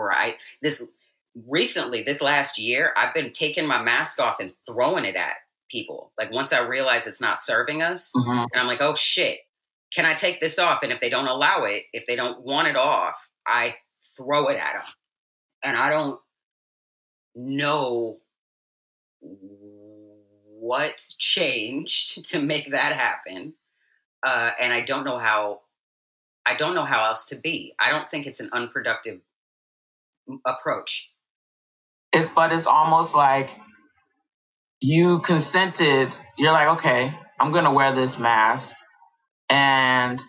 right? This recently, this last year, I've been taking my mask off and throwing it at people. Like once I realize it's not serving us, Mm-hmm. and I'm like, oh shit, can I take this off? And if they don't allow it, if they don't want it off, I throw it at them. And I don't know what changed to make that happen. Uh, and I don't know how. I don't know how else to be. I don't think it's an unproductive approach. It's but it's almost like you consented. You're like, okay, I'm gonna wear this mask, and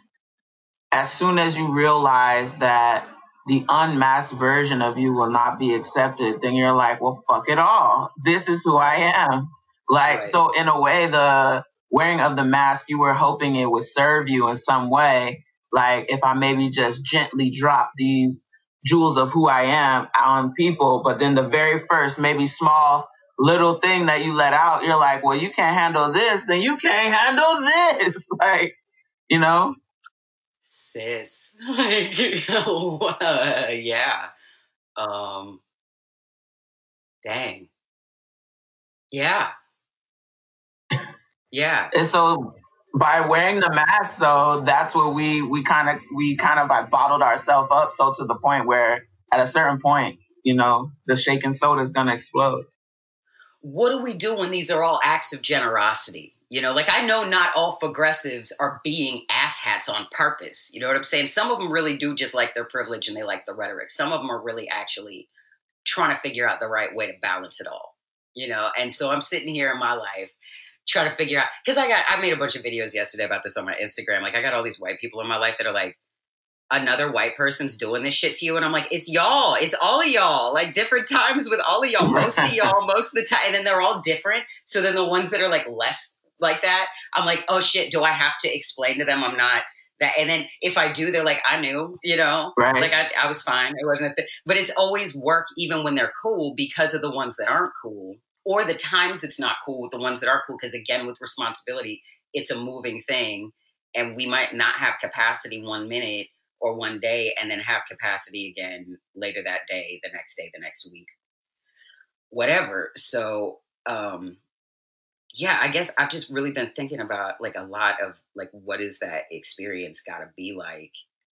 as soon as you realize that the unmasked version of you will not be accepted, then you're like, well, fuck it all. This is who I am. Like, Right. so in a way, the wearing of the mask, you were hoping it would serve you in some way. Like, if I maybe just gently drop these jewels of who I am on people, but then the very first, maybe small little thing that you let out, you're like, well, you can't handle this, then you can't handle this. Like, you know? sis. Like uh, yeah. Um dang. Yeah. Yeah. And so by wearing the mask though, that's what we we kind of we kind of like bottled ourselves up so to the point where at a certain point, you know, the shaken soda is gonna explode. what do we do when these are all acts of generosity? You know like i know not all progressives are being asshats on purpose you know what i'm saying? Some of them really do just like their privilege and they like the rhetoric. Some of them are really actually trying to figure out the right way to balance it all you know? And so i'm sitting here in my life trying to figure out because i got i made a bunch of videos yesterday about this on my instagram. Like i got all these white people in my life that are like another white person's doing this shit to you. And i'm like it's y'all. It's all of y'all. Like different times with all of y'all. Most of y'all most of the time and then they're all different. So then the ones that are like less like that i'm like oh shit. Do i have to explain to them i'm not that? And then if i do they're like i knew you know? Right. like I, I was fine. It wasn't a thing but it's always work even when they're cool because of the ones that aren't cool or the times it's not cool with the ones that are cool because again with responsibility it's a moving thing and we might not have capacity one minute or one day and then have capacity again later that day the next day the next week. Whatever so um yeah i guess i've just really been thinking about like a lot of like what is that experience got to be like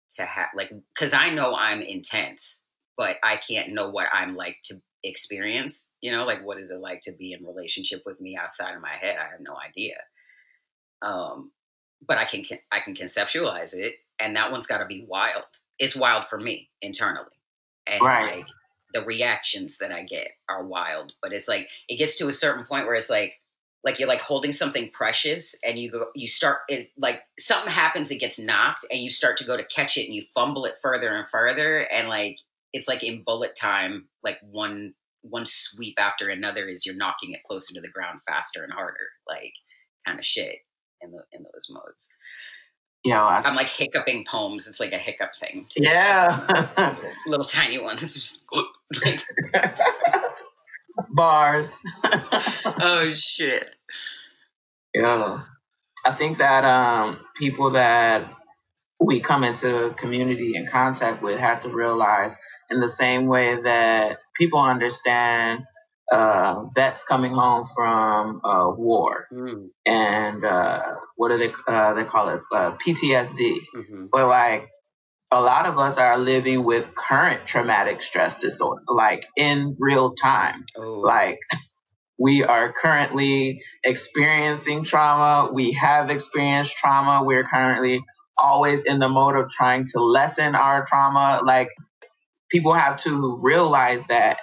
to have like because i know i'm intense but i can't know what i'm like to experience you know like what is it like to be in relationship with me outside of my head? I have no idea. Um but i can i can conceptualize it and that one's got to be wild. It's wild for me internally and Right. like the reactions that i get are wild but it's like it gets to a certain point where it's like like you're like holding something precious and you go you start it like something happens it gets knocked and you start to go to catch it and you fumble it further and further and like it's like in bullet time like one one sweep after another is you're knocking it closer to the ground faster and harder like kind of shit in the in those modes Yo, I, i'm like hiccuping poems it's like a hiccup thing too. yeah. little tiny ones just like, Bars. oh shit Yeah. I think that um, people that we come into community and contact with have to realize in the same way that people understand uh, vets coming home from uh, war mm, and uh, what do they uh, they call it? Uh, PTSD. hmm But like a lot of us are living with current traumatic stress disorder, like in real time. Oh. Like we are currently experiencing trauma. We have experienced trauma. We're currently always in the mode of trying to lessen our trauma. Like people have to realize that.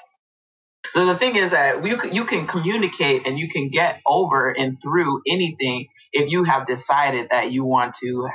So the thing is that you you can communicate and you can get over and through anything if you have decided that you want to